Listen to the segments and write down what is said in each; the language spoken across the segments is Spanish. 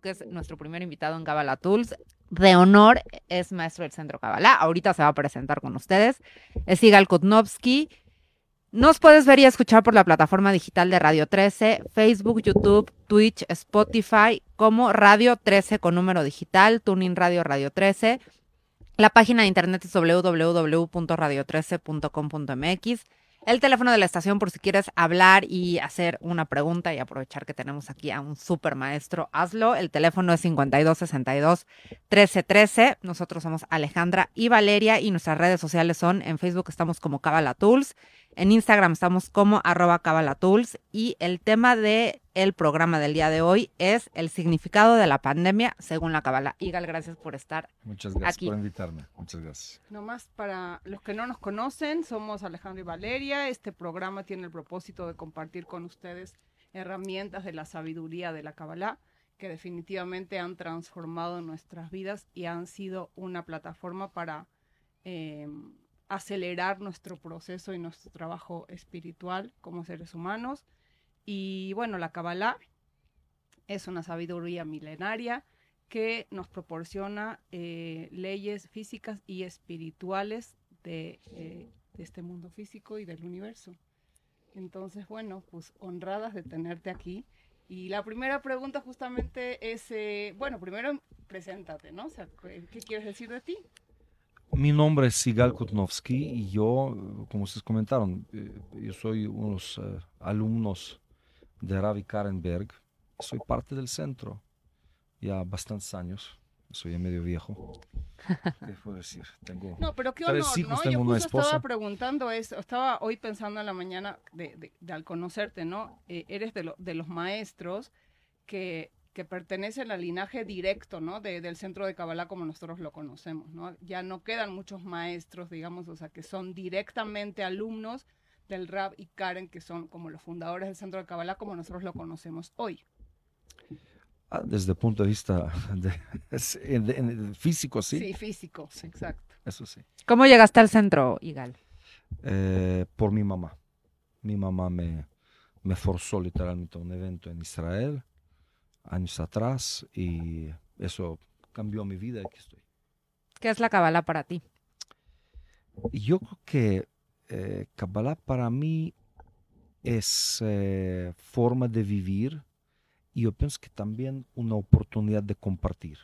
que es nuestro primer invitado en Kabbalah Tools. De honor es maestro del Centro Kabbalah. Ahorita se va a presentar con ustedes. Es Igal Kutnovsky. Nos puedes ver y escuchar por la plataforma digital de Radio 13, Facebook, YouTube, Twitch, Spotify, como Radio 13 con número digital, Tuning Radio Radio 13. La página de internet es www.radio13.com.mx. El teléfono de la estación por si quieres hablar y hacer una pregunta y aprovechar que tenemos aquí a un super maestro, hazlo. El teléfono es 5262 1313. Nosotros somos Alejandra y Valeria y nuestras redes sociales son en Facebook estamos como Cabala Tools, en Instagram estamos como arroba Tools y el tema de el programa del día de hoy es el significado de la pandemia según la Cabala. Igal, gracias por estar Muchas gracias por invitarme. Muchas gracias. Nomás para los que no nos conocen, somos Alejandro y Valeria. Este programa tiene el propósito de compartir con ustedes herramientas de la sabiduría de la Kabbalah que definitivamente han transformado nuestras vidas y han sido una plataforma para eh, acelerar nuestro proceso y nuestro trabajo espiritual como seres humanos. Y bueno, la Kabbalah es una sabiduría milenaria que nos proporciona eh, leyes físicas y espirituales de, eh, de, este mundo físico y del universo. Entonces, bueno, pues honradas de tenerte aquí. Y la primera pregunta justamente es, eh, bueno, primero preséntate, ¿no? O sea, ¿qué quieres decir de ti? Mi nombre es Sigal Kutnovsky y yo, como ustedes comentaron, yo soy unos alumnos de Ravi Karenberg. Soy parte del centro ya bastantes años. Soy medio viejo. ¿Qué puedo decir? Tengo no, pero qué honor, hijos, ¿no? Yo una esposa. estaba preguntando eso, estaba hoy pensando en la mañana de, de, de al conocerte, ¿no? Eh, eres de, lo, de los maestros que que pertenecen al linaje directo, ¿no? De, del centro de Kabbalah como nosotros lo conocemos, ¿no? Ya no quedan muchos maestros, digamos, o sea, que son directamente alumnos del Rab y Karen, que son como los fundadores del centro de Kabbalah como nosotros lo conocemos hoy. Ah, desde el punto de vista de, físico, sí. Sí, físico, sí. exacto. Eso sí. ¿Cómo llegaste al centro, Igal? Eh, por mi mamá. Mi mamá me, me forzó literalmente a un evento en Israel años atrás y eso cambió mi vida aquí estoy. ¿Qué es la Kabbalah para ti? Yo creo que eh, Kabbalah para mí es eh, forma de vivir y yo pienso que también una oportunidad de compartir.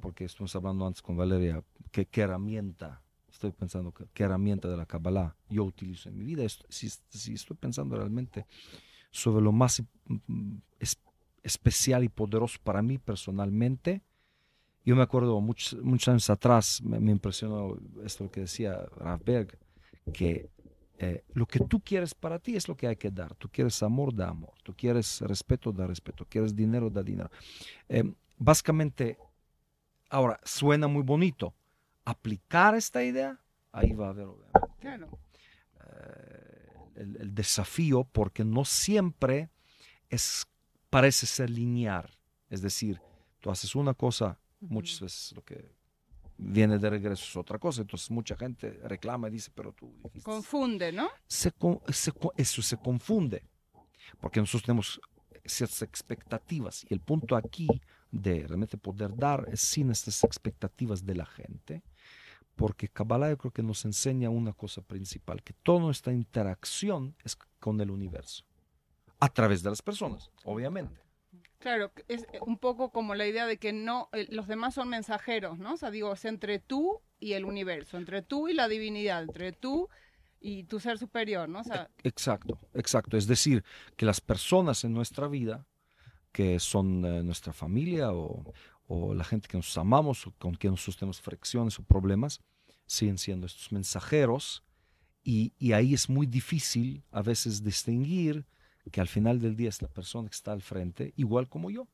Porque estamos hablando antes con Valeria, ¿qué, qué herramienta? Estoy pensando, ¿qué, herramienta de la Kabbalah yo utilizo en mi vida? Si, si estoy pensando realmente sobre lo más mm, especial y poderoso para mí personalmente. Yo me acuerdo muchos, muchos años atrás, me, impresionó esto que decía Rafberg, que eh, lo que tú quieres para ti es lo que hay que dar. Tú quieres amor, da amor. Tú quieres respeto, da respeto. Quieres dinero, da dinero. Eh, básicamente, ahora, suena muy bonito. Aplicar esta idea, ahí va a haber. Eh, el, el, desafío, porque no siempre es parece ser lineal. Es decir, tú haces una cosa, muchas veces lo que viene de regreso es otra cosa. Entonces mucha gente reclama y dice, pero tú... Confunde, ¿no? Se, se, eso se confunde, porque nosotros tenemos ciertas expectativas y el punto aquí de realmente poder dar es sin estas expectativas de la gente, porque Kabbalah yo creo que nos enseña una cosa principal, que toda nuestra interacción es con el universo a través de las personas, obviamente. Claro, es eh, un poco como la idea de que no, los demás son mensajeros, ¿no? O sea, digo, es entre tú y el universo, entre tú y la divinidad, entre tú y tu ser superior, ¿no? O sea, exacto, exacto. Es decir, que las personas en nuestra vida, que son eh, nuestra familia o, la gente que nos amamos o con quien nosotros tenemos fricciones o problemas, siguen siendo estos mensajeros y ahí es muy difícil a veces distinguir que al final del día es la persona que está al frente, igual como yo.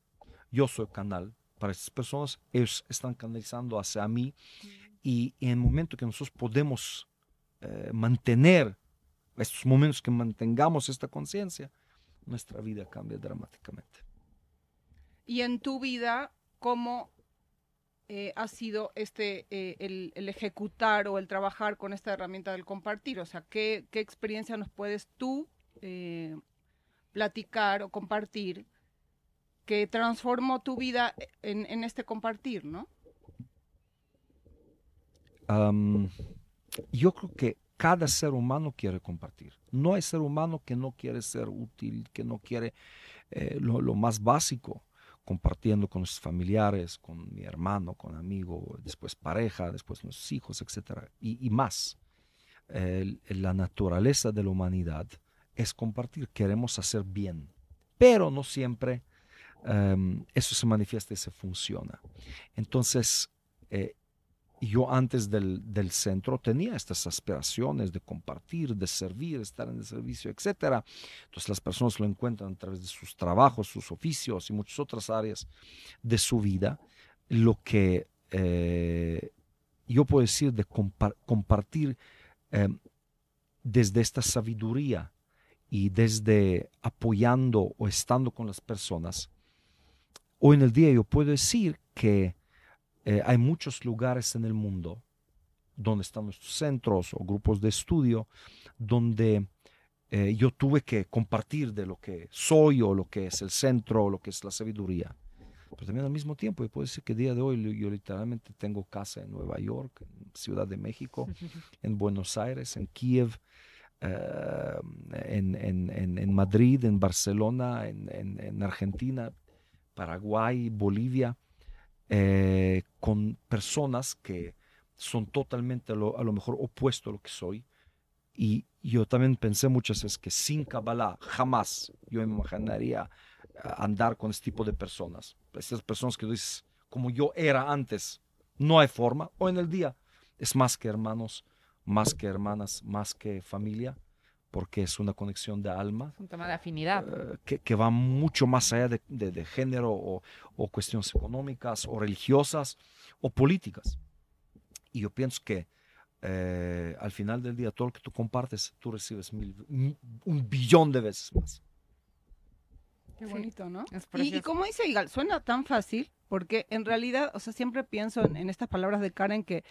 Yo soy canal para estas personas, ellos están canalizando hacia mí y en el momento que nosotros podemos eh, mantener estos momentos que mantengamos esta conciencia, nuestra vida cambia dramáticamente. Y en tu vida, ¿cómo eh, ha sido este eh, el, el, ejecutar o el trabajar con esta herramienta del compartir? O sea, ¿qué, qué experiencia nos puedes tú eh, platicar o compartir que transformó tu vida en, este compartir, ¿no? Yo creo que cada ser humano quiere compartir. No hay ser humano que no quiere ser útil, que no quiere eh, lo, más básico, compartiendo con sus familiares, con mi hermano, con amigo, después pareja, después nuestros hijos, etc. Y, más. La naturaleza de la humanidad es compartir, queremos hacer bien, pero no siempre em, eso se manifiesta y se funciona. Entonces, eh, yo antes del, del centro tenía estas aspiraciones de compartir, de servir, estar en el servicio, etc. Entonces las personas lo encuentran a través de sus trabajos, sus oficios y muchas otras áreas de su vida. Lo que eh, yo puedo decir de compa- compartir eh, desde esta sabiduría y desde apoyando o estando con las personas, hoy en el día yo puedo decir que eh, hay muchos lugares en el mundo donde están nuestros centros o grupos de estudio, donde eh, yo tuve que compartir de lo que soy o lo que es el centro o lo que es la sabiduría. Pero también al mismo tiempo, yo puedo decir que día de hoy yo literalmente tengo casa en Nueva York, en Ciudad de México, en Buenos Aires, en Kiev, en, en- en- en Madrid, en Barcelona, en, en- en Argentina, Paraguay, Bolivia, eh, con personas que son totalmente a lo, a lo mejor opuesto a lo que soy. Y yo también pensé muchas veces que sin Kabbalah jamás yo me imaginaría eh, andar con este tipo de personas. Estas personas que dices, como yo era antes, no hay forma. Hoy en el día es más que hermanos, más que hermanas, más que familia, porque es una conexión de alma Es un tema de afinidad. eh, que, que va mucho más allá de, de- de género o, o cuestiones económicas o religiosas o políticas. Y yo pienso que eh, al final del día todo lo que tú compartes, tú recibes mil- un- billón de veces más. Qué bonito, ¿no? es Y, y como dice Igal, suena tan fácil, porque en realidad, o sea, siempre pienso en, en estas palabras de Karen que,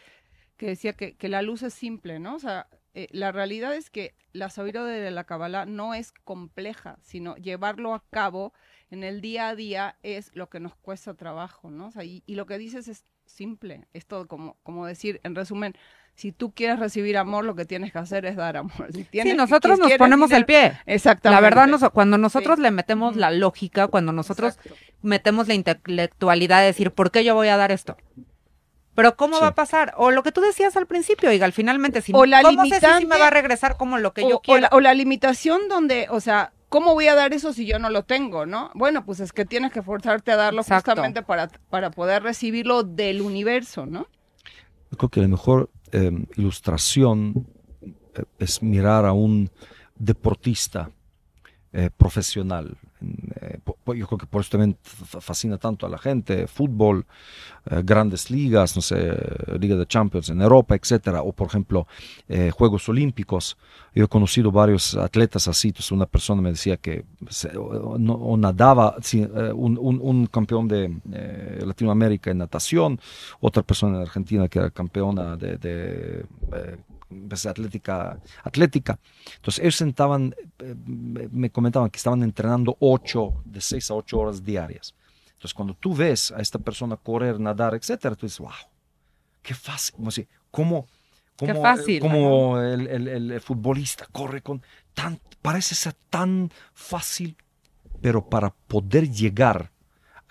que decía que, que la luz es simple, ¿no? O sea, eh, la realidad es que la sabiduría de la Kabbalah no es compleja, sino llevarlo a cabo en el día a día es lo que nos cuesta trabajo, ¿no? O sea, y, y lo que dices es simple, es todo como, como decir, en resumen, si tú quieres recibir amor, lo que tienes que hacer es dar amor. Si tienes- Sí, nosotros nos ponemos el pie. Exactamente. La verdad, nos- cuando nosotros Sí. le metemos la lógica, cuando nosotros Exacto. metemos la intelectualidad de decir, ¿por qué yo voy a dar esto? Pero ¿cómo Sí. va a pasar? O lo que tú decías al principio, Igal, finalmente, si O la ¿cómo sé si sí me va a regresar como lo que o, yo o quiero? la, o la limitación donde, o sea, ¿cómo voy a dar eso si yo no lo tengo, no? Bueno, pues es que tienes que forzarte a darlo Exacto. justamente para, para poder recibirlo del universo, ¿no? Yo creo que la mejor eh, ilustración eh, es mirar a un deportista eh, profesional. Eh, yo creo que por eso también fa- fascina tanto a la gente, fútbol, eh, grandes ligas, no sé, Liga de Champions en Europa, etcétera, o por ejemplo, eh, Juegos Olímpicos. Yo he conocido varios atletas así, entonces una persona me decía que nadaba, sí, eh, un, campeón de Latinoamérica en natación, otra persona en Argentina que era campeona de, de, pues, atlética, atlética. Entonces ellos sentaban, eh, me me comentaban que estaban entrenando ocho, de seis a ocho horas diarias. Entonces cuando tú ves a esta persona correr, nadar, etcétera, tú dices, wow, qué fácil, como así, cómo, Qué cómo, fácil, cómo el, el- el futbolista corre con tan, parece ser tan fácil, pero para poder llegar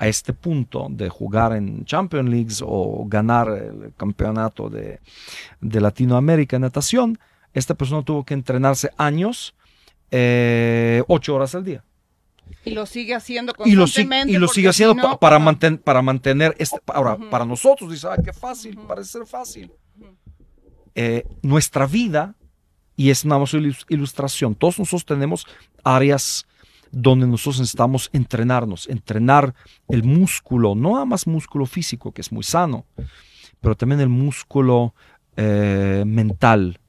a este punto de jugar en Champions Leagues o ganar el campeonato de, de Latinoamérica en natación, esta persona tuvo que entrenarse años, eh, ocho horas al día. Y lo sigue haciendo Y lo, constantemente. y lo sigue si haciendo no, pa- para, manten- para mantener, este, ahora, para nosotros, dice, ah, qué fácil, parece ser fácil. Eh, nuestra vida, y es una ilus- ilustración, todos nosotros tenemos áreas donde nosotros necesitamos entrenarnos, entrenar el músculo, no nada más músculo físico, que es muy sano, pero también el músculo eh, mental,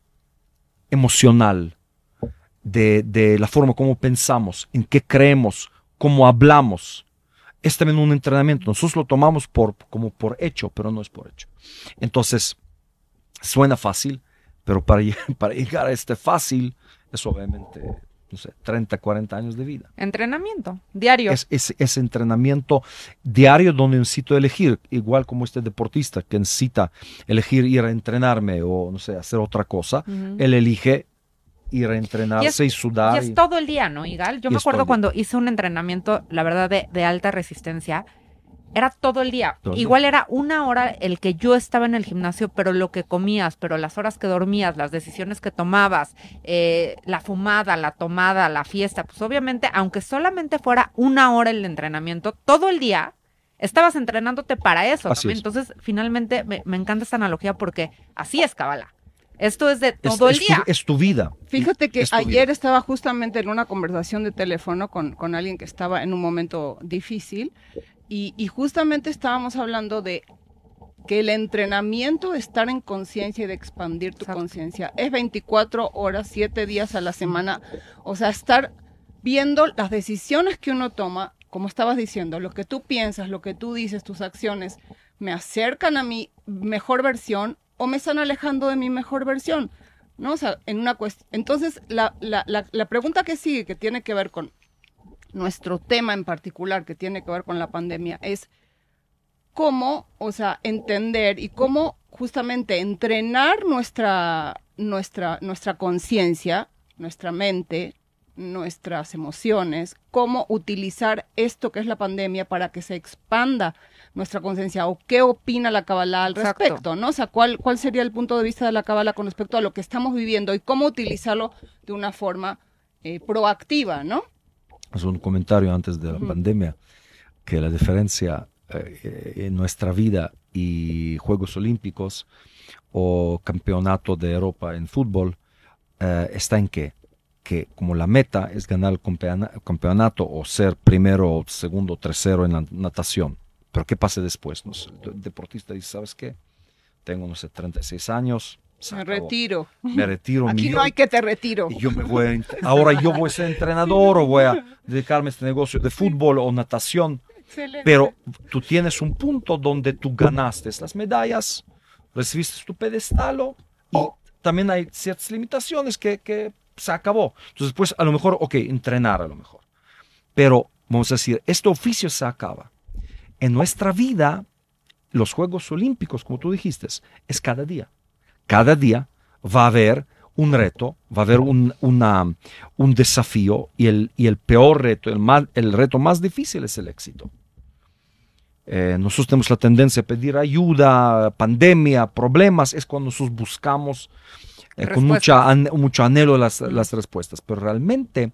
emocional, de, de la forma como pensamos, en qué creemos, cómo hablamos. Es también un entrenamiento. Nosotros lo tomamos por, como por hecho, pero no es por hecho. Entonces, suena fácil, pero para, para llegar a este fácil es obviamente no sé, 30, 40 años de vida. Entrenamiento, diario. Es, es, es entrenamiento diario donde necesito elegir, igual como este deportista que necesita elegir ir a entrenarme o, no sé, hacer otra cosa, Ujú. él elige ir a entrenarse y, sudar. Y es y- todo el día, ¿no, Igal? Yo me es acuerdo cuando hice un entrenamiento, la verdad, de, de alta resistencia. Era todo el día. Todo el día. Igual era una hora el que yo estaba en el gimnasio, pero lo que comías, pero las horas que dormías, las decisiones que tomabas, eh, la fumada, la tomada, la fiesta, pues obviamente, aunque solamente fuera una hora el entrenamiento, todo el día estabas entrenándote para eso. Así también. es. Entonces, finalmente, me, me encanta esta analogía porque así es Kabbalah. Esto es de es, todo el es tu- día. es tu vida. Fíjate que Es ayer vida. estaba justamente en una conversación de teléfono con, con alguien que estaba en un momento difícil y, y justamente estábamos hablando de que el entrenamiento de estar en conciencia y de expandir tu conciencia es 24 horas, 7 días a la semana. O sea, estar viendo las decisiones que uno toma, como estabas diciendo, lo que tú piensas, lo que tú dices, tus acciones, me acercan a mi mejor versión o me están alejando de mi mejor versión. ¿no? O sea, en una cuestión. Entonces, la, la, la, la pregunta que sigue, que tiene que ver con nuestro tema en particular, que tiene que ver con la pandemia, es cómo, o sea, entender y cómo justamente entrenar nuestra, nuestra, nuestra conciencia, nuestra mente, nuestras emociones, cómo utilizar esto que es la pandemia para que se expanda nuestra conciencia o qué opina la Kabbalah al Exacto. respecto, ¿no? O sea, ¿cuál, ¿cuál sería el punto de vista de la Kabbalah con respecto a lo que estamos viviendo y cómo utilizarlo de una forma eh, proactiva, ¿no? Es un comentario antes de la pandemia, que la diferencia eh, en nuestra vida y Juegos Olímpicos o Campeonato de Europa en fútbol eh, está en qué? Que como la meta es ganar el campeona- campeonato o ser primero, segundo, tercero en la natación. Pero ¿qué pasa después? No sé, el deportista dice, ¿sabes qué? Tengo, no sé, 36 años. Se Me acabó. retiro. Me retiro. Aquí no hay que te retiro. y yo me voy a ahora yo voy a ser entrenador o voy a dedicarme a este negocio de fútbol o natación. Excelente. Pero tú tienes un punto donde tú ganaste las medallas, recibiste tu pedestal y también hay ciertas limitaciones que, que se acabó. Entonces, pues a lo mejor, ok, entrenar a lo mejor. Pero vamos a decir, este oficio se acaba. En nuestra vida, los Juegos Olímpicos, como tú dijiste, es cada día. Cada día va a haber un reto, va a haber un, una- un desafío y el, y el peor reto, el, el reto más difícil es el éxito. Eh, nosotros tenemos la tendencia a pedir ayuda, pandemia, problemas, es cuando nosotros buscamos eh, con mucha, an- mucho anhelo las, las respuestas. Pero realmente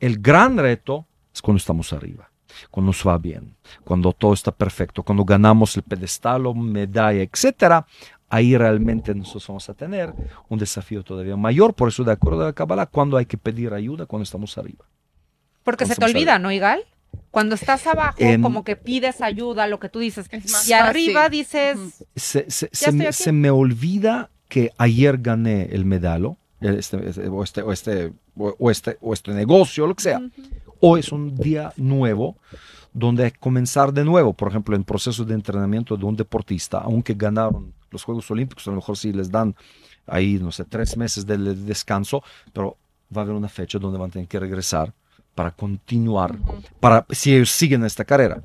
el gran reto es cuando estamos arriba, cuando nos va bien, cuando todo está perfecto, cuando ganamos el pedestal o medalla, etcétera. Ahí realmente nosotros vamos a tener un desafío todavía mayor. Por eso, de acuerdo a la Kabbalah, cuando hay que pedir ayuda, cuando estamos arriba. Porque se te olvida, ¿no, Igal? Cuando estás abajo, Em, como que pides ayuda, lo que tú dices. Y arriba dices, se, se- Ya se estoy me, aquí. se me olvida que ayer gané el medalo, este, este- o, este, o, este, o, o este, o este negocio, lo que sea. Hoy es un día nuevo donde hay que comenzar de nuevo. Por ejemplo, en proceso de entrenamiento de un deportista, aunque ganaron los Juegos Olímpicos, a lo mejor sí les dan ahí, no sé, tres meses de de descanso, pero va a haber una fecha donde van a tener que regresar para continuar para si ellos siguen esta carrera.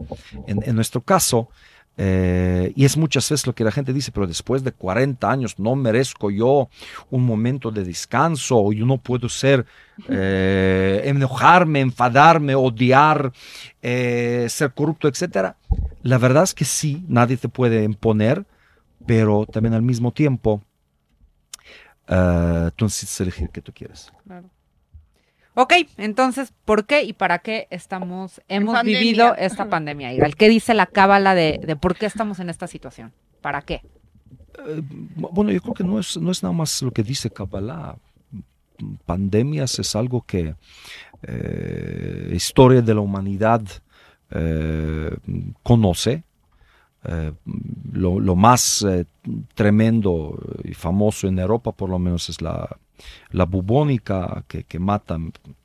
En, en nuestro caso, eh, y es muchas veces lo que la gente dice, pero después de 40 años no merezco yo un momento de descanso, o yo no puedo ser, eh, enojarme, enfadarme, odiar, eh, ser corrupto, etc. La verdad es que sí, nadie te puede imponer, pero también al mismo tiempo, eh, tú necesitas elegir qué tú quieres. Claro. Ok, entonces, ¿por qué y para qué estamos, hemos pandemia. vivido esta pandemia, Igal? ¿Qué dice la cábala de, de por qué estamos en esta situación? ¿Para qué? Eh, bueno, yo creo que no es, no es nada más lo que dice Kabbalah. Pandemias es algo que eh, historia de la humanidad eh, conoce. Eh, lo, lo más eh, tremendo y famoso en Europa, por lo menos, es la, la bubónica que, que mata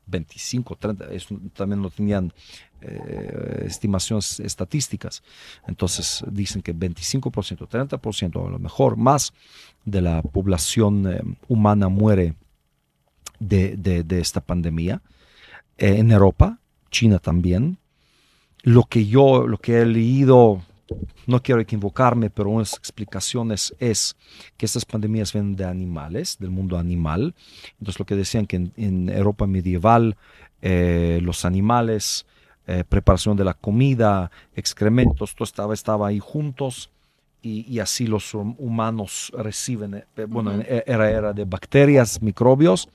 25, 30, eso también lo tenían eh, estimaciones estadísticas. Entonces dicen que 25%, 30%, a lo mejor más de la población eh, humana muere de, de- de esta pandemia. eh, en Europa, China también. Lo que yo, lo que he leído, no quiero equivocarme, pero unas explicaciones es que estas pandemias vienen de animales, del mundo animal. Entonces lo que decían que en, Europa medieval eh, los animales, eh, preparación de la comida, excrementos, todo estaba, estaba ahí juntos. Y, así los humanos reciben, bueno, era era de bacterias, microbios,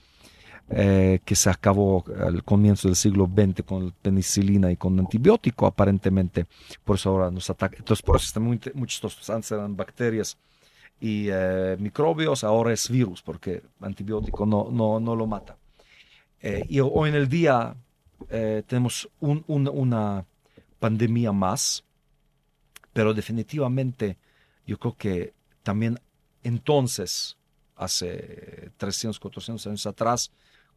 eh, que se acabó al comienzo del siglo XX con penicilina y con antibiótico, aparentemente. Por eso ahora nos ataca. Entonces, por eso están muy, muy chistosos. Antes eran bacterias y eh, microbios, ahora es virus, porque antibiótico no, no, no lo mata. Eh, y hoy en el día tenemos una pandemia más, pero definitivamente yo creo que también entonces, hace 300, 400 años atrás,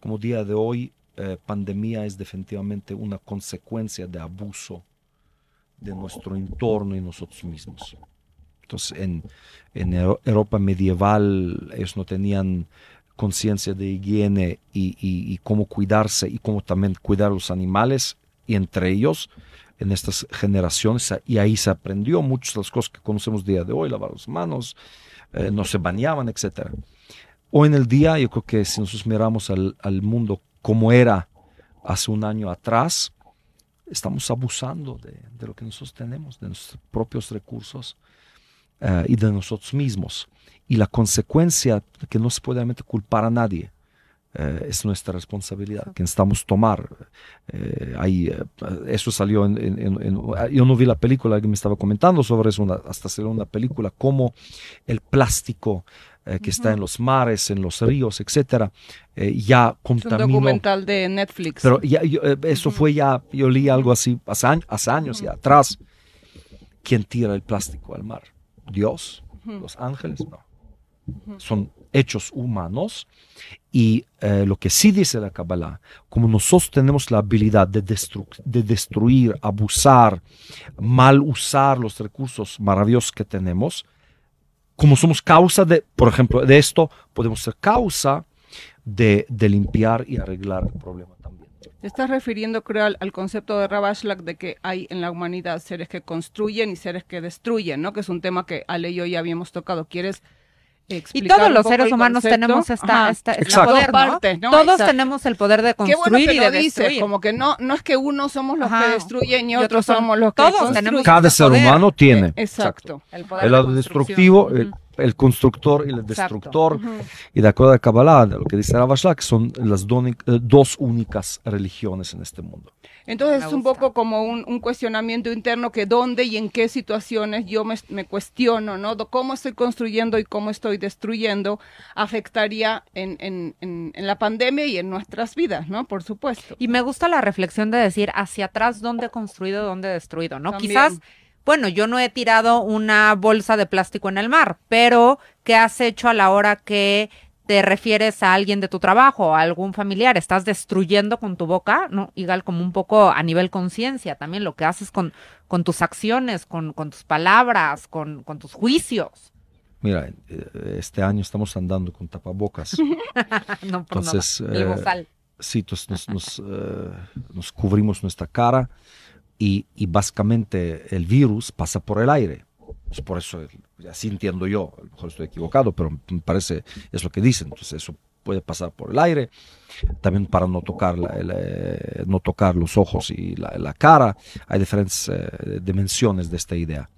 como día de hoy, eh, pandemia es definitivamente una consecuencia de abuso de nuestro entorno y nosotros mismos. Entonces, en, en Europa medieval ellos no tenían conciencia de higiene y, y, cómo cuidarse y cómo también cuidar a los animales y entre ellos en estas generaciones y ahí se aprendió muchas de las cosas que conocemos día de hoy, lavar las manos, eh, no se bañaban, etcétera. Hoy en el día, yo creo que si nosotros miramos al, mundo como era hace un año atrás, estamos abusando de, lo que nosotros tenemos, de nuestros propios recursos eh, y de nosotros mismos. Y la consecuencia, que no se puede realmente culpar a nadie, eh, es nuestra responsabilidad que necesitamos tomar. Eh, ahí, eso salió en, Yo no vi la película, que me estaba comentando sobre eso, hasta salió una película, cómo el plástico eh, que está en los mares, en los ríos, etcétera, eh, ya contaminó. Es un documental de Netflix. Pero ya, eh, eso fue ya, yo leí algo así hace, años, hace años ya atrás. ¿Quién tira el plástico al mar? ¿Dios? ¿Los ángeles? No. Son hechos humanos y lo que sí dice la Kabbalah, como nosotros tenemos la habilidad de, de destruir, abusar, mal usar los recursos maravillosos que tenemos, como somos causa de, por ejemplo, de esto, podemos ser causa de, limpiar y arreglar el problema también. Te estás refiriendo, creo, al, concepto de Rabashlak de que hay en la humanidad seres que construyen y seres que destruyen, ¿no? Que es un tema que Ale y yo ya habíamos tocado. ¿Quieres y todos los seres humanos tenemos esta, esta, poder, ¿no? Todos tenemos el poder de construir y de destruir. como que no, no es que unos somos los que destruyen y, otros somos los que todos tenemos Cada ser humano tiene. Exacto. El, lado destructivo, el, constructor y el destructor. Y de acuerdo a Kabbalah, lo que dice Ravashak, son las eh, dos únicas religiones en este mundo. Entonces es un poco como un, cuestionamiento interno que dónde y en qué situaciones yo me, cuestiono, ¿no? Cómo estoy construyendo y cómo estoy destruyendo afectaría en, en, en, la pandemia y en nuestras vidas, ¿no? Por supuesto. Y me gusta la reflexión de decir hacia atrás dónde he construido, dónde he destruido, ¿no? Quizás bueno, yo no he tirado una bolsa de plástico en el mar, pero ¿qué has hecho a la hora que te refieres a alguien de tu trabajo, a algún familiar, estás destruyendo con tu boca, ¿no? Igual como un poco a nivel conciencia, también lo que haces con, con tus acciones, con, con tus palabras, con, con, tus juicios. Mira, eh, este año estamos andando con tapabocas. no, por entonces, eh, sí, entonces nos, eh, nos, cubrimos nuestra cara y, y básicamente el virus pasa por el aire. Pues por eso, así entiendo yo, a lo mejor estoy equivocado, pero me parece, es lo que dicen. Entonces eso puede pasar por el aire, también para no tocar, eh, no tocar los ojos y la, cara. Hay diferentes eh, dimensiones de esta idea.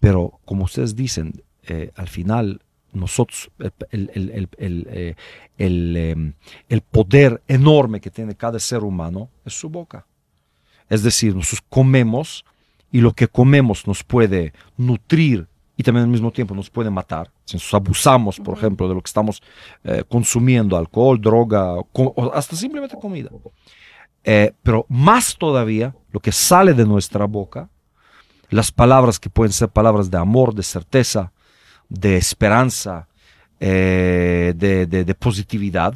Pero como ustedes dicen, eh, al final nosotros, el, el, el, em, el, poder enorme que tiene cada ser humano es su boca. Es decir, nosotros comemos y lo que comemos nos puede nutrir y también al mismo tiempo nos puede matar. Si nos abusamos, por ejemplo, de lo que estamos eh, consumiendo, alcohol, droga, o hasta simplemente comida. Eh, pero más todavía, lo que sale de nuestra boca, las palabras que pueden ser palabras de amor, de certeza, de esperanza, eh, de, de positividad,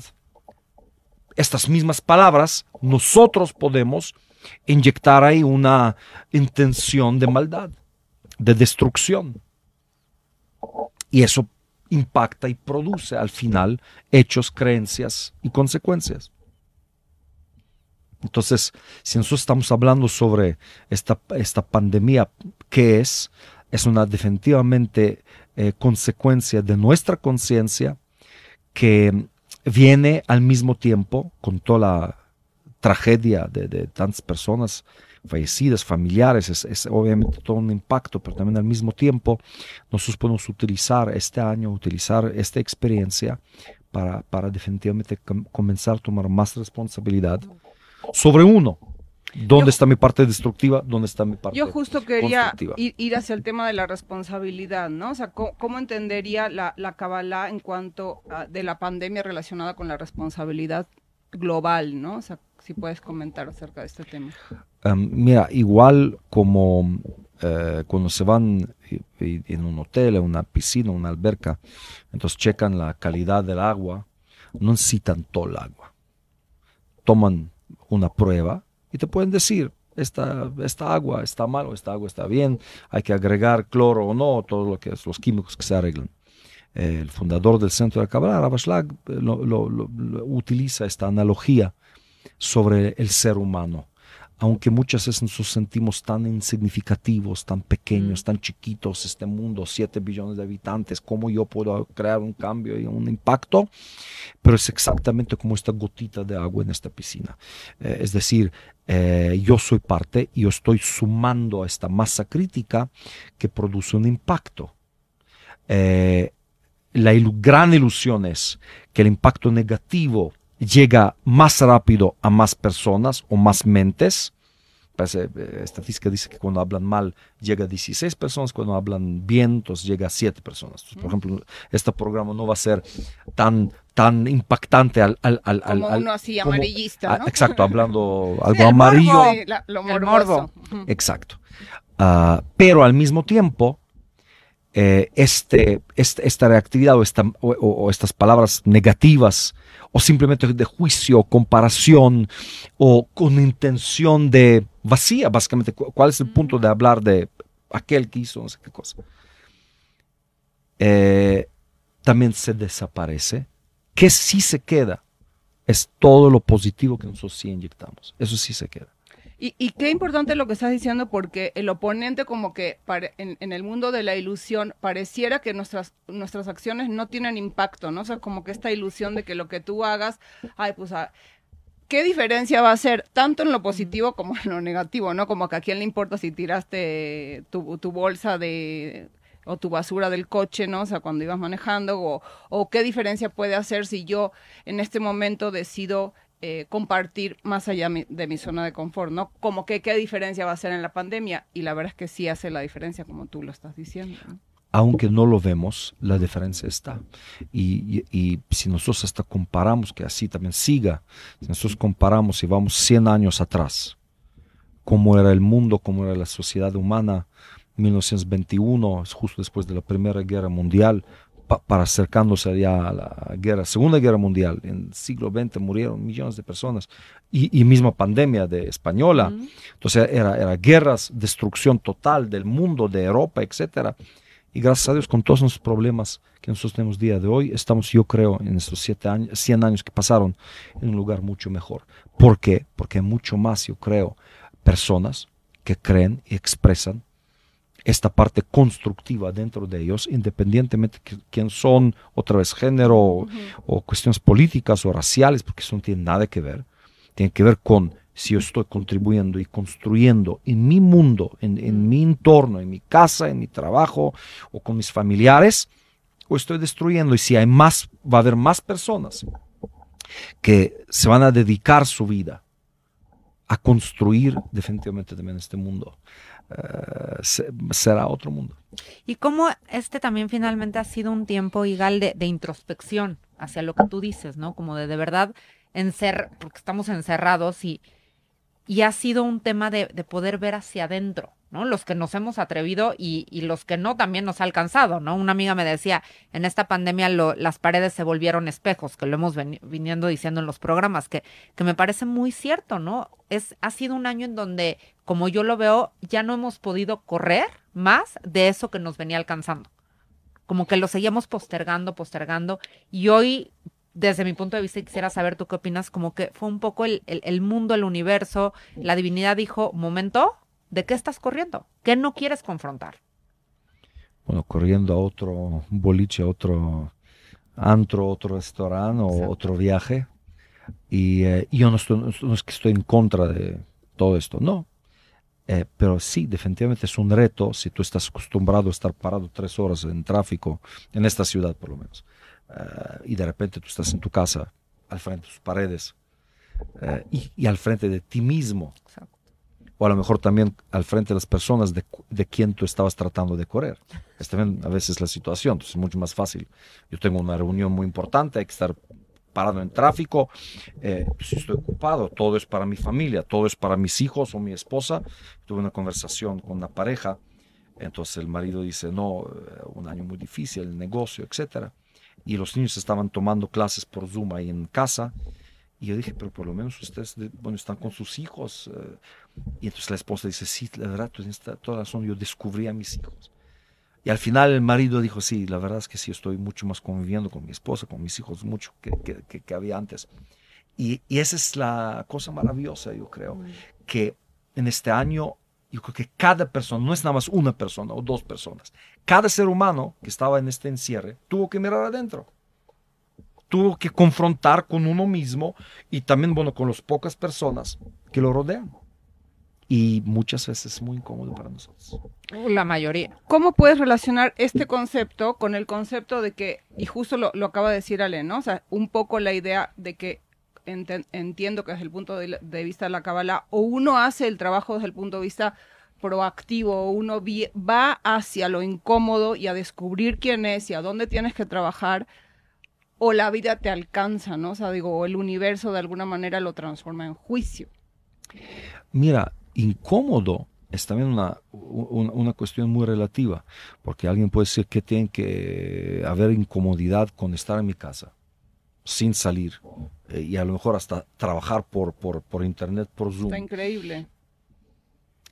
estas mismas palabras nosotros podemos inyectar ahí una intención de maldad, de destrucción. Y eso impacta y produce al final hechos, creencias y consecuencias. Entonces, si nosotros estamos hablando sobre esta, esta pandemia, ¿qué es? Es una definitivamente eh, consecuencia de nuestra conciencia que viene al mismo tiempo con toda la tragedia de, de tantas personas fallecidas, familiares, es, es, obviamente todo un impacto, pero también al mismo tiempo nosotros podemos utilizar este año, utilizar esta experiencia para, para definitivamente com comenzar a tomar más responsabilidad sobre uno. ¿Dónde Yo- está mi parte destructiva? ¿Dónde está mi parte Yo justo quería ir, ir hacia el tema de la responsabilidad, ¿no? O sea, ¿cómo, cómo entendería la, la Kabbalah en cuanto a, de la pandemia relacionada con la responsabilidad global, ¿no? O sea, si puedes comentar acerca de este tema. Um, mira, igual como eh, cuando se van en un hotel, en una piscina, una alberca, entonces checan la calidad del agua, no necesitan todo el agua. Toman una prueba y te pueden decir, esta, esta agua está mal o esta agua está bien, hay que agregar cloro o no, todo lo que es, los químicos que se arreglan. El fundador del centro de Kabbalah, Rav Ashlag, lo- lo- lo- lo- utiliza esta analogía sobre el ser humano aunque muchas veces nos sentimos tan insignificativos, tan pequeños, Mm. tan chiquitos, este mundo, 7 billones de habitantes, ¿cómo yo puedo crear un cambio y un impacto? Pero es exactamente como esta gotita de agua en esta piscina. Eh, es decir, eh, yo soy parte y yo estoy sumando a esta masa crítica que produce un impacto. Eh, la ilu- gran ilusión es que el impacto negativo llega más rápido a más personas o más mentes. Parece, eh, estadística dice que cuando hablan mal llega a 16 personas, cuando hablan bien, entonces llega a 7 personas. Entonces, por ejemplo, este programa no va a ser tan, tan impactante al... al, al, al- Como uno así como- amarillista, ah, ¿no? exacto, hablando Sí, algo el amarillo. morbo. La- lo El morboso. morbo. Exacto. Ah, pero al mismo tiempo, eh, este, este- esta reactividad o, esta- o- o- o estas palabras negativas o simplemente de juicio, comparación o con intención de vacía, básicamente, cu- ¿cuál es el punto de hablar de aquel que hizo no sé qué cosa? Eh, también se desaparece. Que sí se queda es todo lo positivo que nosotros sí inyectamos. Eso sí se queda. Y, y qué importante lo que estás diciendo porque el oponente como que pare- en, en el mundo de la ilusión pareciera que nuestras, nuestras acciones no tienen impacto, ¿no? O sea, como que esta ilusión de que lo que tú hagas, ay, pues, ah, ¿qué diferencia va a hacer tanto en lo positivo como en lo negativo, ¿no? Como que a quién le importa si tiraste tu, tu bolsa de o tu basura del coche, ¿no? O sea, cuando ibas manejando, o, o qué diferencia puede hacer si yo en este momento decido eh, compartir más allá de mi zona de confort, ¿no? Como que qué diferencia va a hacer en la pandemia y la verdad es que sí hace la diferencia como tú lo estás diciendo. aunque no lo vemos, la diferencia está. Y, y- y si nosotros hasta comparamos, que así también siga, si nosotros comparamos y vamos 100 años atrás, cómo era el mundo, cómo era la sociedad humana, 1921, es justo después de la Primera Guerra Mundial, pa- para acercándose ya a la guerra, Segunda Guerra Mundial, en el siglo XX murieron millones de personas, y, y misma pandemia de española, entonces era, era guerras, destrucción total del mundo, de Europa, etcétera. Y gracias a Dios, con todos los problemas que nosotros tenemos día de hoy, estamos, yo creo, en estos siete años, 100 años que pasaron, en un lugar mucho mejor. ¿Por qué? Porque hay mucho más, yo creo, personas que creen y expresan esta parte constructiva dentro de ellos, independientemente de quién son, otra vez género o, o cuestiones políticas o raciales, porque eso no tiene nada que ver. Tiene que ver con si yo estoy contribuyendo y construyendo en mi mundo, en, en mi entorno, en mi casa, en mi trabajo o con mis familiares, o estoy destruyendo. Y si hay más, va a haber más personas que se van a dedicar su vida a construir definitivamente también este mundo. Eh, se- será otro mundo. Y cómo este también finalmente ha sido un tiempo, Igal, de, de introspección hacia lo que tú dices, ¿no? Como de de verdad encer porque estamos encerrados y, y ha sido un tema de, de poder ver hacia adentro, ¿no? Los que nos hemos atrevido y, los que no también nos ha alcanzado, ¿no? Una amiga me decía, en esta pandemia las paredes se volvieron espejos, que lo hemos viniendo diciendo en los programas, que, que me parece muy cierto, ¿no? Es, ha sido un año en donde, como yo lo veo, ya no hemos podido correr más de eso que nos venía alcanzando. Como que lo seguíamos postergando, postergando, y hoy desde mi punto de vista, y quisiera saber tú qué opinas, como que fue un poco el, el, el mundo, el universo, la divinidad dijo, momento, ¿de qué estás corriendo? ¿Qué no quieres confrontar? Bueno, corriendo a otro boliche, a otro antro, otro restaurante o Exacto. otro viaje. Y eh, yo no, estoy, no es que estoy en contra de todo esto, no. Eh, pero sí, definitivamente es un reto si tú estás acostumbrado a estar parado tres horas en tráfico, en esta ciudad por lo menos, eh, y de repente tú estás en tu casa, al frente de tus paredes, eh, y, y al frente de ti mismo, Exacto. o a lo mejor también al frente de las personas de, de quien tú estabas tratando de correr. Es también a veces la situación, entonces es mucho más fácil. Yo tengo una reunión muy importante, hay que estar parado en tráfico, eh, si estoy ocupado, todo es para mi familia, todo es para mis hijos o mi esposa. Tuve una conversación con una pareja, entonces el marido dice, no, eh, un año muy difícil, el negocio, etcétera. Y los niños estaban tomando clases por Zoom ahí en casa. Y yo dije, pero por lo menos ustedes de- bueno, están con sus hijos. eh, y entonces la esposa dice, sí, la verdad, tú tienes ta- toda razón, yo descubrí a mis hijos. Y al final el marido dijo, sí, la verdad es que sí, estoy mucho más conviviendo con mi esposa, con mis hijos, mucho que, que, que- que había antes. Y, y esa es la cosa maravillosa, yo creo, que en este año, yo creo que cada persona, no es nada más una persona o dos personas, cada ser humano que estaba en este encierre tuvo que mirar adentro. Tuvo que confrontar con uno mismo y también, bueno, con las pocas personas que lo rodean. Y muchas veces es muy incómodo para nosotros. La mayoría. ¿Cómo puedes relacionar este concepto con el concepto de que, y justo lo, lo acaba de decir Ale, ¿no? O sea, un poco la idea de que entiendo que desde el punto de, vista de la Kabbalah, o uno hace el trabajo desde el punto de vista proactivo, o uno va hacia lo incómodo y a descubrir quién es y a dónde tienes que trabajar, o la vida te alcanza, ¿no? O sea, digo, el universo de alguna manera lo transforma en juicio. Mira, incómodo es también una, una, una cuestión muy relativa, porque alguien puede decir que tiene que haber incomodidad con estar en mi casa, sin salir, eh, y a lo mejor hasta trabajar por, por, por internet, por Zoom. Está increíble.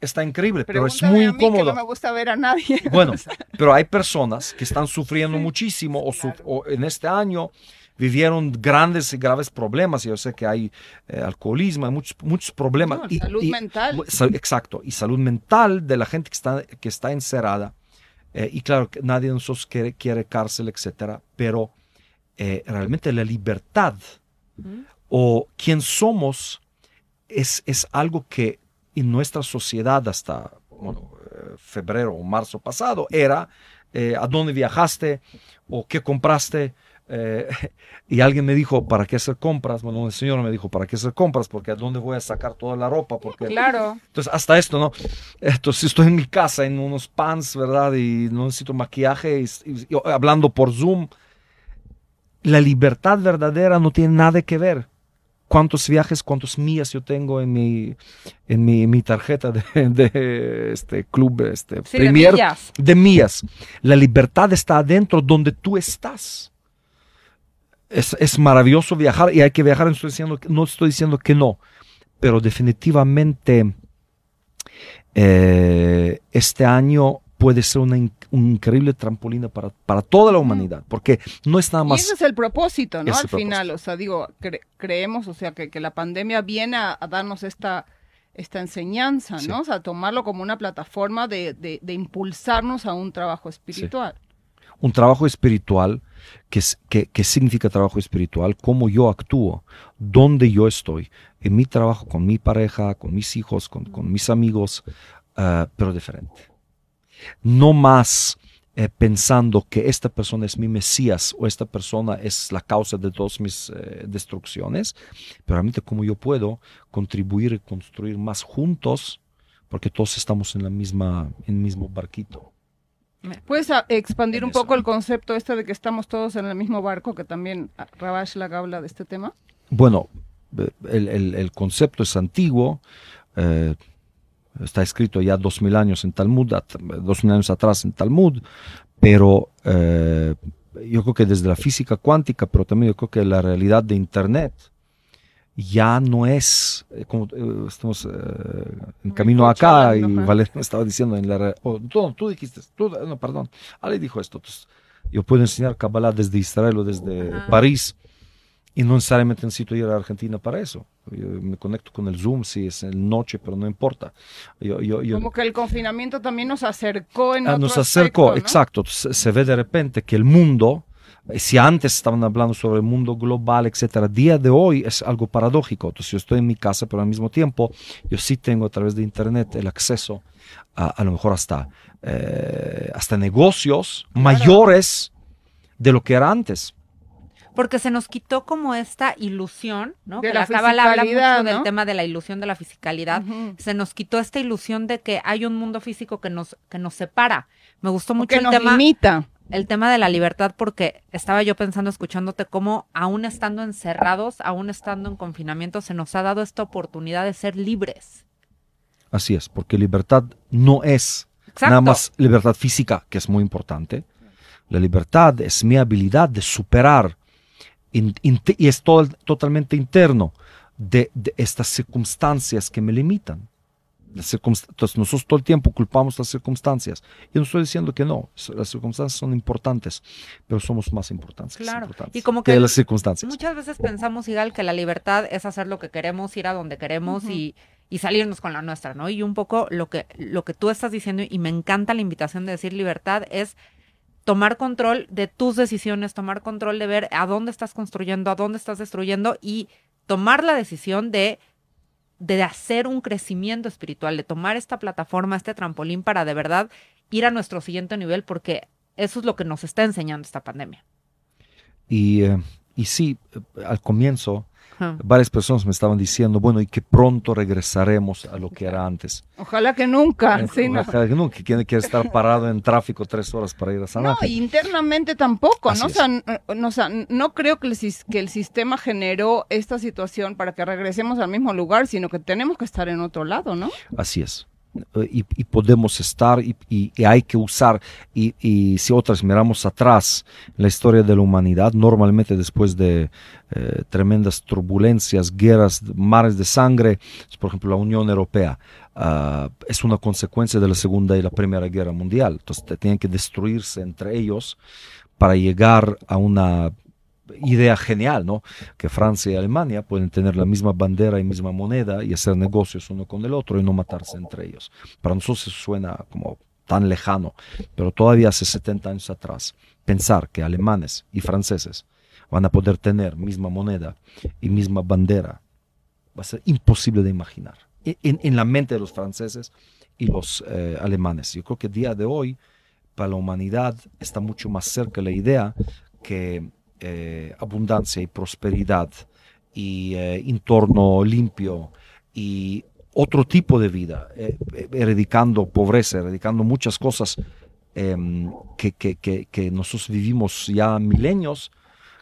Está increíble, pero es muy incómodo. no me gusta ver a nadie. Bueno, pero hay personas que están sufriendo Sí, muchísimo o, su- claro. o en este año vivieron grandes y graves problemas. Yo sé que hay eh, alcoholismo, hay muchos, muchos problemas. No, salud mental. mu- sa- exacto, y salud mental de la gente que está, que está encerrada. Eh, y claro, nadie de nosotros quiere, quiere cárcel, etcétera, pero eh, realmente la libertad o quién somos es, es algo que en nuestra sociedad hasta bueno, eh, febrero o marzo pasado era eh, a dónde viajaste o qué compraste. eh, y alguien me dijo, ¿para qué hacer compras? Bueno, el señor me dijo, ¿para qué hacer compras? Porque a dónde voy a sacar toda la ropa? Porque Claro. entonces, hasta esto, ¿no? Entonces, estoy en mi casa en unos pants, ¿verdad? Y no necesito maquillaje, y, y- y hablando por Zoom. La libertad verdadera no tiene nada que ver. Cuántos viajes, cuántos millas yo tengo en mi, en mi, mi tarjeta de, de este club, este Sí, de Premier, millas. de millas. La libertad está adentro donde tú estás. Es, es maravilloso viajar y hay que viajar. No estoy, diciendo, que- no estoy diciendo que no, pero definitivamente eh, este año puede ser una un increíble trampolín para, para toda la humanidad, porque no es nada Y más... ese es el propósito, ¿no? Al propósito. final, o sea, digo, cre- creemos, o sea, que, que la pandemia viene a, a darnos esta, esta enseñanza, Sí. ¿no? O sea, tomarlo como una plataforma de, de- de impulsarnos a un trabajo espiritual. un trabajo espiritual, es- que, que significa trabajo espiritual, cómo yo actúo, dónde yo estoy, en mi trabajo, con mi pareja, con mis hijos, con, con mis amigos, ah, pero diferente. No más eh, pensando que esta persona es mi Mesías o esta persona es la causa de todas mis eh, destrucciones, pero realmente cómo yo puedo contribuir y construir más juntos, porque todos estamos en la misma, en el mismo barquito. ¿Puedes a- expandir un poco el concepto este de que estamos todos en el mismo barco, que también ah, Rabash la habla de este tema? Bueno, el, el- el concepto es antiguo, eh, está escrito ya dos mil años en Talmud, dos mil años atrás en Talmud, pero eh, yo creo que desde la física cuántica, pero también yo creo que la realidad de Internet ya no es, eh, como eh, estamos eh, en camino acá y. Valeria me estaba diciendo en la... oh, tú, tú dijiste, tú, no, perdón, Ale dijo esto, entonces, yo puedo enseñar Kabbalah desde Israel o desde. París y no necesariamente necesito ir a Argentina para eso. Yo me conecto con el Zoom si es en noche, pero no importa. Yo, yo, yo, Como que el confinamiento también nos acercó en Ah, otro nos acercó, aspecto, ¿no? exacto. Se, se ve de repente que el mundo, eh, si antes estaban hablando sobre el mundo global, etcétera, día de hoy es algo paradójico. Entonces yo estoy en mi casa, pero al mismo tiempo yo sí tengo a través de internet el acceso a, a lo mejor hasta, eh, hasta negocios mayores de lo que era antes. Porque se nos quitó como esta ilusión, ¿no? De que la cábala habla mucho del tema de la ilusión de la fisicalidad. Se nos quitó esta ilusión de que hay un mundo físico que nos, que nos separa. Me gustó mucho que el nos tema, limita. el tema de la libertad porque estaba yo pensando, escuchándote, cómo aún estando encerrados, aún estando en confinamiento, se nos ha dado esta oportunidad de ser libres. Así es, porque libertad no es Exacto. nada más libertad física, que es muy importante. La libertad es mi habilidad de superar, in- y es todo- totalmente interno, de, de estas circunstancias que me limitan. Las Entonces nosotros todo el tiempo culpamos las circunstancias. Y no estoy diciendo que no, las circunstancias son importantes, pero somos más importantes, que las Claro, importantes y como que que las circunstancias. Muchas veces pensamos, Igal, que la libertad es hacer lo que queremos, ir a donde queremos y, y salirnos con la nuestra, ¿no? Y un poco lo que, lo que tú estás diciendo, y me encanta la invitación de decir libertad, es tomar control de tus decisiones, tomar control de ver a dónde estás construyendo, a dónde estás destruyendo y tomar la decisión de, de hacer un crecimiento espiritual, de tomar esta plataforma, este trampolín para de verdad ir a nuestro siguiente nivel, porque eso es lo que nos está enseñando esta pandemia. Y, eh, y sí, eh, al comienzo Ajá. varias personas me estaban diciendo, bueno, y que pronto regresaremos a lo que era antes. Ojalá que nunca. Eh, sí, ¿no? ojalá que nunca, que quiere, estar parado en tráfico tres horas para ir a San No, Ángel. internamente tampoco, Así ¿no? O sea, no, o sea, no creo que el, sis- que el sistema generó esta situación para que regresemos al mismo lugar, sino que tenemos que estar en otro lado, ¿no? Así es. Y, podemos estar y, hay que usar, y, si otras miramos atrás la historia de la humanidad, normalmente después de eh, tremendas turbulencias, guerras, mares de sangre, por ejemplo la Unión Europea, ah, es una consecuencia de la Segunda y la Primera Guerra Mundial. Entonces tienen que destruirse entre ellos para llegar a una idea genial, ¿no? Que Francia y Alemania pueden tener la misma bandera y misma moneda y hacer negocios uno con el otro y no matarse entre ellos. Para nosotros suena como tan lejano, pero todavía hace 70 años atrás, pensar que alemanes y franceses van a poder tener misma moneda y misma bandera va a ser imposible de imaginar en, la mente de los franceses y los eh, alemanes. Yo creo que día de hoy, para la humanidad, está mucho más cerca la idea que eh, abundancia y prosperidad y eh, entorno limpio y otro tipo de vida, eh, eradicando pobreza, eradicando muchas cosas em, que, que, que, nosotros vivimos ya milenios,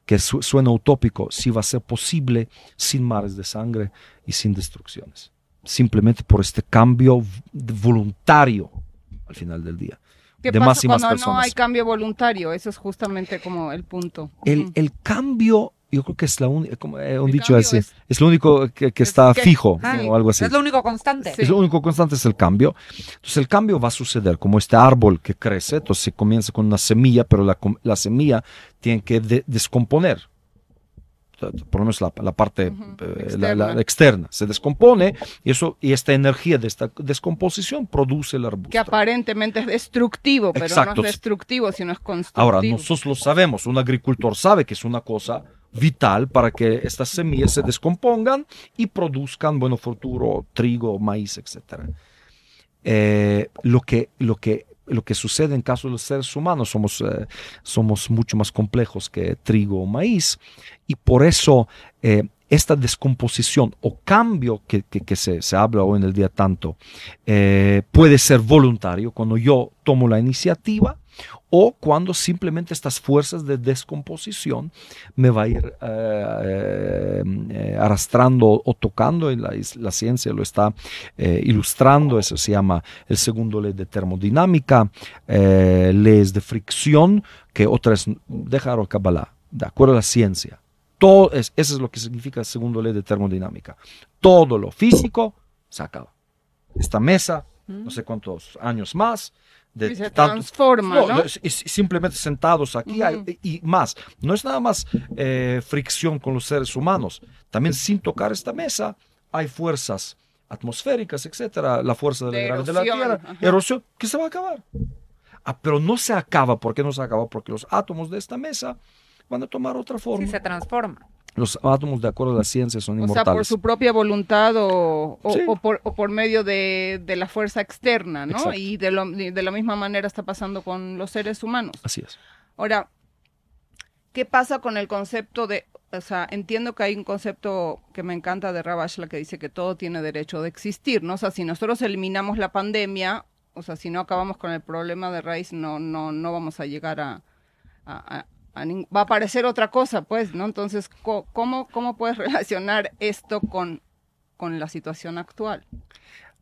que su- suena utópico, si va a ser posible sin mares de sangre y sin destrucciones. Simplemente por este cambio voluntario al final del día. ¿Qué de pasa más y más cuando no hay cambio voluntario? Eso es justamente como el punto. El, Ujú. el cambio, yo creo que es la única, como he un dicho así, es, es- lo único que, que es está que- fijo Ah, o algo así. Es lo único constante. Sí. Es lo único constante es el cambio. Entonces el cambio va a suceder como este árbol que crece, entonces se comienza con una semilla, pero la, com- la semilla tiene que de- descomponer. Por lo menos la, la parte eh, la- externa. la externa se descompone y eso y esta energía de esta descomposición produce el arbusto. Que aparentemente es destructivo, pero Exacto. no es destructivo, sino es constructivo. Ahora, nosotros lo sabemos, un agricultor sabe que es una cosa vital para que estas semillas se descompongan y produzcan, bueno, futuro, trigo, maíz, etc. Eh, lo, que, lo, que, lo que sucede en caso de los seres humanos, somos, eh, somos mucho más complejos que trigo o maíz, y por eso eh, esta descomposición o cambio que, que- se, se habla hoy en el día tanto, eh, puede ser voluntario cuando yo tomo la iniciativa o cuando simplemente estas fuerzas de descomposición me va a ir eh, eh, arrastrando o tocando, y la, ciencia lo está eh, ilustrando, eso se llama el segundo ley de termodinámica, leyes de fricción, que otras, dejar Kabbalah, de acuerdo a la ciencia. Todo es, eso es lo que significa el segundo ley de termodinámica. Todo lo físico se acaba. Esta mesa, no sé cuántos años más, de Y se transforma, No, simplemente sentados aquí y más. No es nada más eh, fricción con los seres humanos. También sin tocar esta mesa hay fuerzas atmosféricas, etcétera, la fuerza de la De la Tierra, ajá. erosión, que se va a acabar. Ah, pero no se acaba. ¿Por qué no se acaba? Porque los átomos de esta mesa van a tomar otra forma. Sí, se transforma. Los átomos, de acuerdo a la ciencia, son O sea, inmortales. por su propia voluntad o, o- Sí. o por, o por medio de, de la fuerza externa, ¿no? Exacto. Y de, lo- de la misma manera está pasando con los seres humanos. Así es. Ahora, ¿qué pasa con el concepto de, o sea, entiendo que hay un concepto que me encanta de Ravashla que dice que todo tiene derecho de existir, ¿no? O sea, si nosotros eliminamos la pandemia, o sea, si no acabamos con el problema de raíz, no, no, no vamos a llegar a, a- va a aparecer otra cosa, pues, ¿no? Entonces, ¿cómo, cómo puedes relacionar esto con, con la situación actual?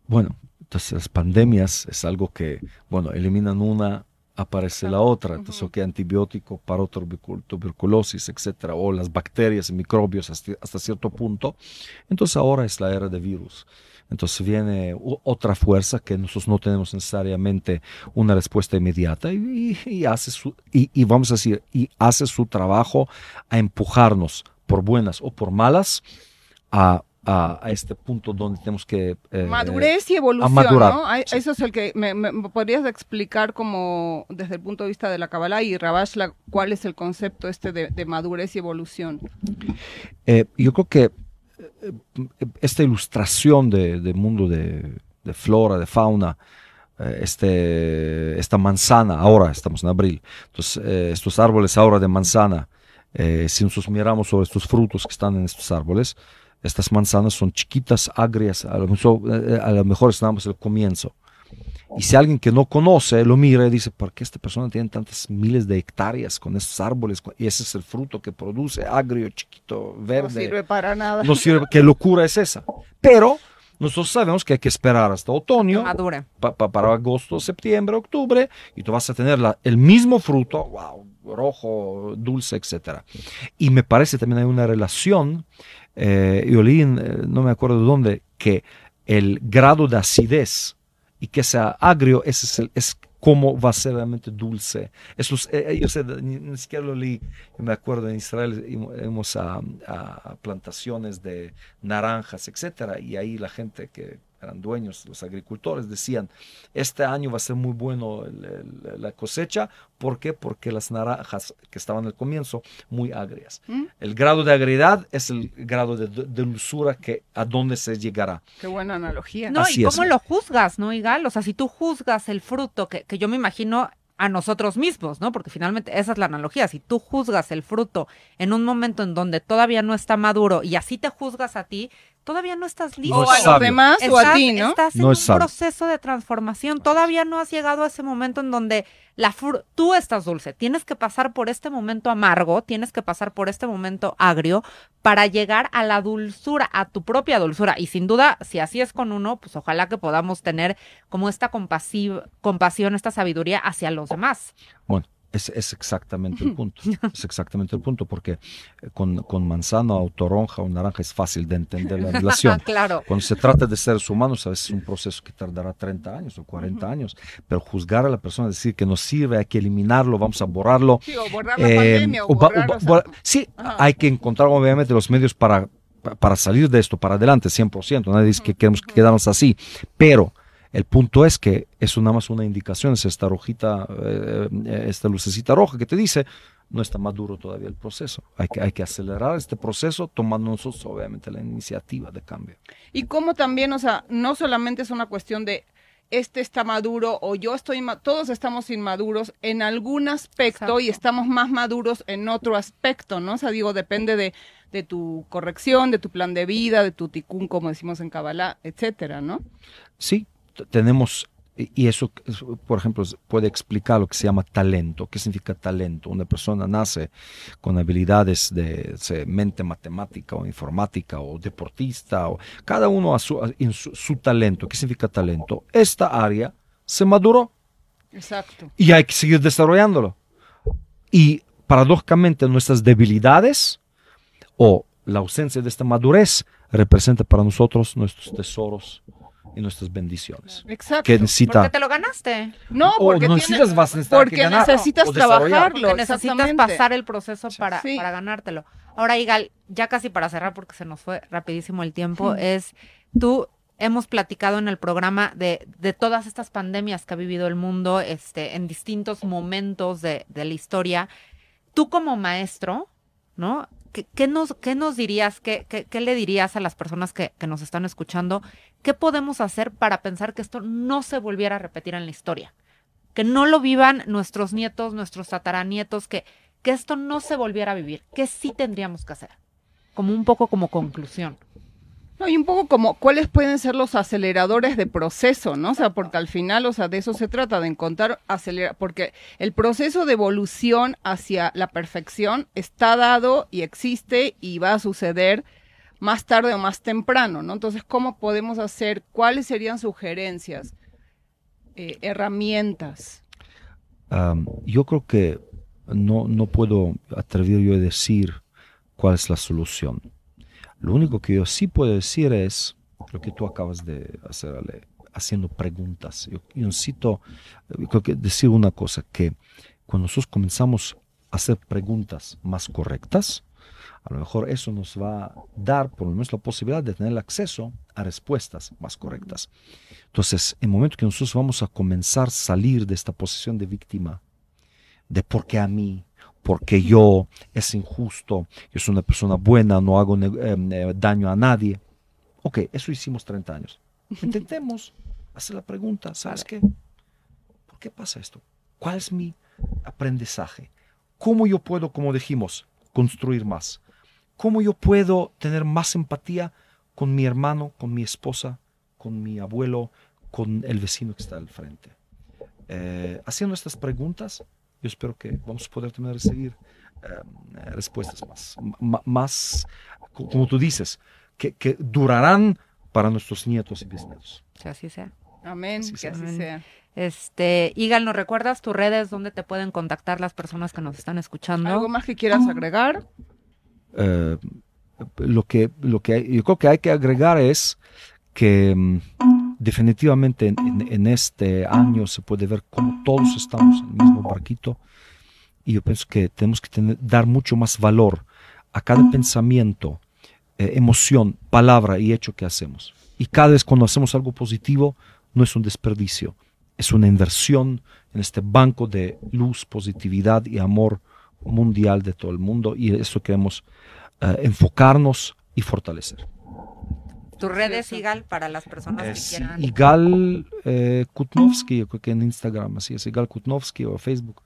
Bueno, entonces las pandemias es algo que, bueno, eliminan una, aparece la otra. Entonces, Ujú. ok, antibiótico para tubercul- tuberculosis, etcétera, o las bacterias y microbios hasta, hasta cierto punto. Entonces, ahora es la era de virus. Entonces viene otra fuerza que nosotros no tenemos necesariamente una respuesta inmediata y, y- y hace su, y, y vamos a decir, y hace su trabajo a empujarnos por buenas o por malas a, a- a este punto donde tenemos que... eh, Madurez y evolución, madurar, ¿no? Sí. Eso es el que me, me- podrías explicar como desde el punto de vista de la Kabbalah y Ravashla, cuál es el concepto este de, de madurez y evolución. Eh, yo creo que esta ilustración de- mundo de, flora, de fauna, eh, este, esta manzana, ahora estamos en abril, entonces eh, estos árboles ahora de manzana, eh, si nosotros miramos sobre estos frutos que están en estos árboles, estas manzanas son chiquitas, agrias, a lo mejor, eh, a lo mejor estamos el comienzo. Y si alguien que no conoce lo mira y dice, ¿por qué esta persona tiene tantas miles de hectáreas con estos árboles? Y ese es el fruto que produce, agrio, chiquito, No verde. sirve para nada. No sirve. ¿Qué locura es esa? Pero nosotros sabemos que hay que esperar hasta otoño, pa- pa- para agosto, septiembre, octubre, y tú vas a tener la- el mismo fruto, wow, rojo, dulce, etcétera. Y me parece también hay una relación, eh, yo leí, eh, no me acuerdo de dónde, que el grado de acidez y que sea agrio, ese es, el- es cómo va a ser realmente dulce. Eso es, eh, yo sé, ni siquiera lo leí, me acuerdo en Israel íbamos a, a plantaciones de naranjas, etcétera, y ahí la gente que eran dueños, los agricultores, decían, este año va a ser muy bueno el- el- la cosecha, ¿por qué? Porque las naranjas que estaban al comienzo, muy agrias. ¿Mm? El grado de agriedad es el grado de, de dulzura que a dónde se llegará. Qué buena analogía. No, Así y es. cómo lo juzgas, ¿no, Igal? O sea, si tú juzgas el fruto, que, que yo me imagino a nosotros mismos, ¿no? Porque finalmente esa es la analogía. Si tú juzgas el fruto en un momento en donde todavía no está maduro y así te juzgas a ti, todavía no estás listo. No o a los demás o a Estás- ti, ¿no? Estás en No un sabio. proceso de transformación. Todavía no has llegado a ese momento en donde la tú estás dulce. Tienes que pasar por este momento amargo, tienes que pasar por este momento agrio para llegar a la dulzura, a tu propia dulzura. Y sin duda, si así es con uno, pues ojalá que podamos tener como esta compasiv- compasión, esta sabiduría hacia los demás. Bueno, es, es exactamente el punto. Es exactamente el punto, porque eh, con, con manzana o toronja o naranja es fácil de entender la relación. claro. Cuando se trata de seres humanos, a veces es un proceso que tardará 30 años o 40 años, pero juzgar a la persona, decir que no sirve, hay que eliminarlo, vamos a borrarlo. Sí, o borrar la eh, pandemia o o ba- borrar, o o sea, ba- sí, Ajá. hay que encontrar obviamente los medios para, para salir de esto, para adelante, 100%. Nadie dice que queremos quedarnos así, pero el punto es que es nada más una indicación, es esta rojita, eh, eh, esta lucecita roja que te dice, no está maduro todavía el proceso. Hay que, hay que acelerar este proceso tomando nosotros obviamente la iniciativa de cambio. Y como también, o sea, no solamente es una cuestión de este está maduro o yo estoy, todos estamos inmaduros en algún aspecto Exacto. y estamos más maduros en otro aspecto, ¿no? O sea, digo, depende de, de tu corrección, de tu plan de vida, de tu ticún, como decimos en Kabbalah, etcétera, ¿no? Sí, tenemos, y eso, es- por ejemplo, puede explicar lo que se llama talento. ¿Qué significa talento? Una persona nace con habilidades de mente matemática o informática o deportista, o cada uno a su, a- en su, su talento. ¿Qué significa talento? Esta área se maduró Exacto. y hay que seguir desarrollándolo. Y paradójicamente nuestras debilidades o la ausencia de esta madurez representa para nosotros nuestros tesoros, y nuestras bendiciones. Exacto. Que ¿Por necesita... qué te lo ganaste? No, o porque, tiene- necesitas, vas a necesitar porque que ganar necesitas trabajarlo. Porque necesitas pasar el proceso para, Sí. para ganártelo. Ahora, Igal, ya casi para cerrar, porque se nos fue rapidísimo el tiempo, es tú hemos platicado en el programa de, de todas estas pandemias que ha vivido el mundo este, en distintos momentos de, de la historia. Tú como maestro, ¿no? ¿Qué, nos, dirías, qué, qué, qué le dirías a las personas que, que nos están escuchando? ¿Qué podemos hacer para pensar que esto no se volviera a repetir en la historia? Que no lo vivan nuestros nietos, nuestros tataranietos, que, que esto no se volviera a vivir. ¿Qué sí tendríamos que hacer? Como un poco como conclusión. No, y un poco como cuáles pueden ser los aceleradores de proceso, ¿no? O sea, porque al final, o sea, de eso se trata, de encontrar acelerar, porque el proceso de evolución hacia la perfección está dado y existe y va a suceder más tarde o más temprano, ¿no? Entonces, ¿cómo podemos hacer? ¿Cuáles serían sugerencias? eh, herramientas. Am, yo creo que no, no puedo atrever yo a decir cuál es la solución. Lo único que yo sí puedo decir es lo que tú acabas de hacer, Ale, haciendo preguntas. Yo, yo necesito creo que decir una cosa, que cuando nosotros comenzamos a hacer preguntas más correctas, a lo mejor eso nos va a dar por lo menos la posibilidad de tener acceso a respuestas más correctas. Entonces, en el momento que nosotros vamos a comenzar a salir de esta posición de víctima, de por qué a mí, porque yo es injusto, yo soy una persona buena, no hago em, eh, daño a nadie. Ok, eso hicimos 30 años. Intentemos hacer la pregunta, ¿sabes qué? ¿Por qué pasa esto? ¿Cuál es mi aprendizaje? ¿Cómo yo puedo, como dijimos, construir más? ¿Cómo yo puedo tener más empatía con mi hermano, con mi esposa, con mi abuelo, con el vecino que está al frente? Eh, haciendo estas preguntas, yo espero que vamos a poder también recibir eh, respuestas más, más, co- como tú dices, que, que durarán para nuestros nietos y bisnietos. Que así sea. Amén, Así que sea. así Amén. sea. Este, Igal, ¿nos recuerdas tus redes donde te pueden contactar las personas que nos están escuchando? ¿Algo más que quieras agregar? Eh, lo que, lo que hay- yo creo que hay que agregar es que mm, definitivamente en, en- en este año se puede ver cómo todos estamos en el mismo barquito. Y yo pienso que tenemos que tener- dar mucho más valor a cada pensamiento, eh, emoción, palabra y hecho que hacemos. Y cada vez cuando hacemos algo positivo no es un desperdicio, es una inversión en este banco de luz, positividad y amor mundial de todo el mundo. Y eso queremos eh, enfocarnos y fortalecer. Tus redes. Igal, para las personas Es que quieran. Igal eh, Kutnovsky, yo creo que en Instagram, así es, Igal Kutnovsky o Facebook.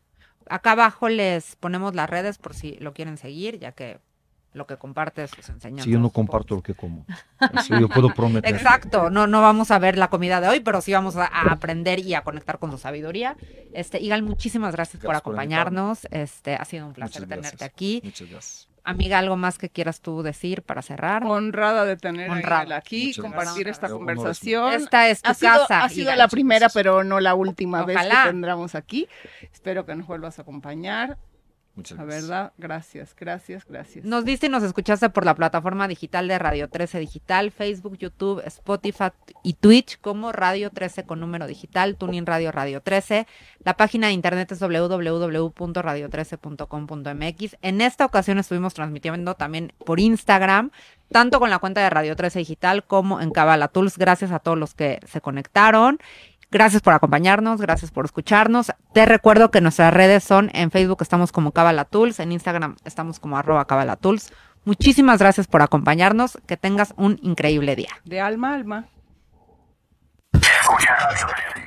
Acá abajo les ponemos las redes por si lo quieren seguir, ya que lo que compartes sus enseñanzas. Si yo no comparto lo que como, eso yo puedo prometer. Exacto, no, no vamos a ver la comida de hoy, pero sí vamos a, a aprender y a conectar con su sabiduría. Este, Igal, muchísimas gracias, por Gracias por acompañarnos. este, ha sido un placer Muchas tenerte gracias. aquí. Muchas gracias. Amiga, ¿algo más que quieras tú decir para cerrar? Honrada de tener Honrada. Aquí, Muchas compartir gracias. esta conversación. Esta es tu ha sido, casa. ha sido la primera, pero no la última vez Ojalá. que tendremos aquí. Espero que nos vuelvas a acompañar. Muchas La gracias. verdad, gracias, gracias, gracias. Nos viste y nos escuchaste por la plataforma digital de Radio 13 Digital, Facebook, YouTube, Spotify y Twitch como Radio 13 con número digital, Tuning Radio Radio 13. La página de internet es www.radio13.com.mx. En esta ocasión estuvimos transmitiendo también por Instagram, tanto con la cuenta de Radio 13 Digital como en Cabala Tools. Gracias a todos los que se conectaron. Gracias por acompañarnos, gracias por escucharnos. Te recuerdo que nuestras redes son en Facebook estamos como Cabala Tools, en Instagram estamos como arroba Cabala Tools. Muchísimas gracias por acompañarnos, que tengas un increíble día. De alma a alma. Escucha Radio 13.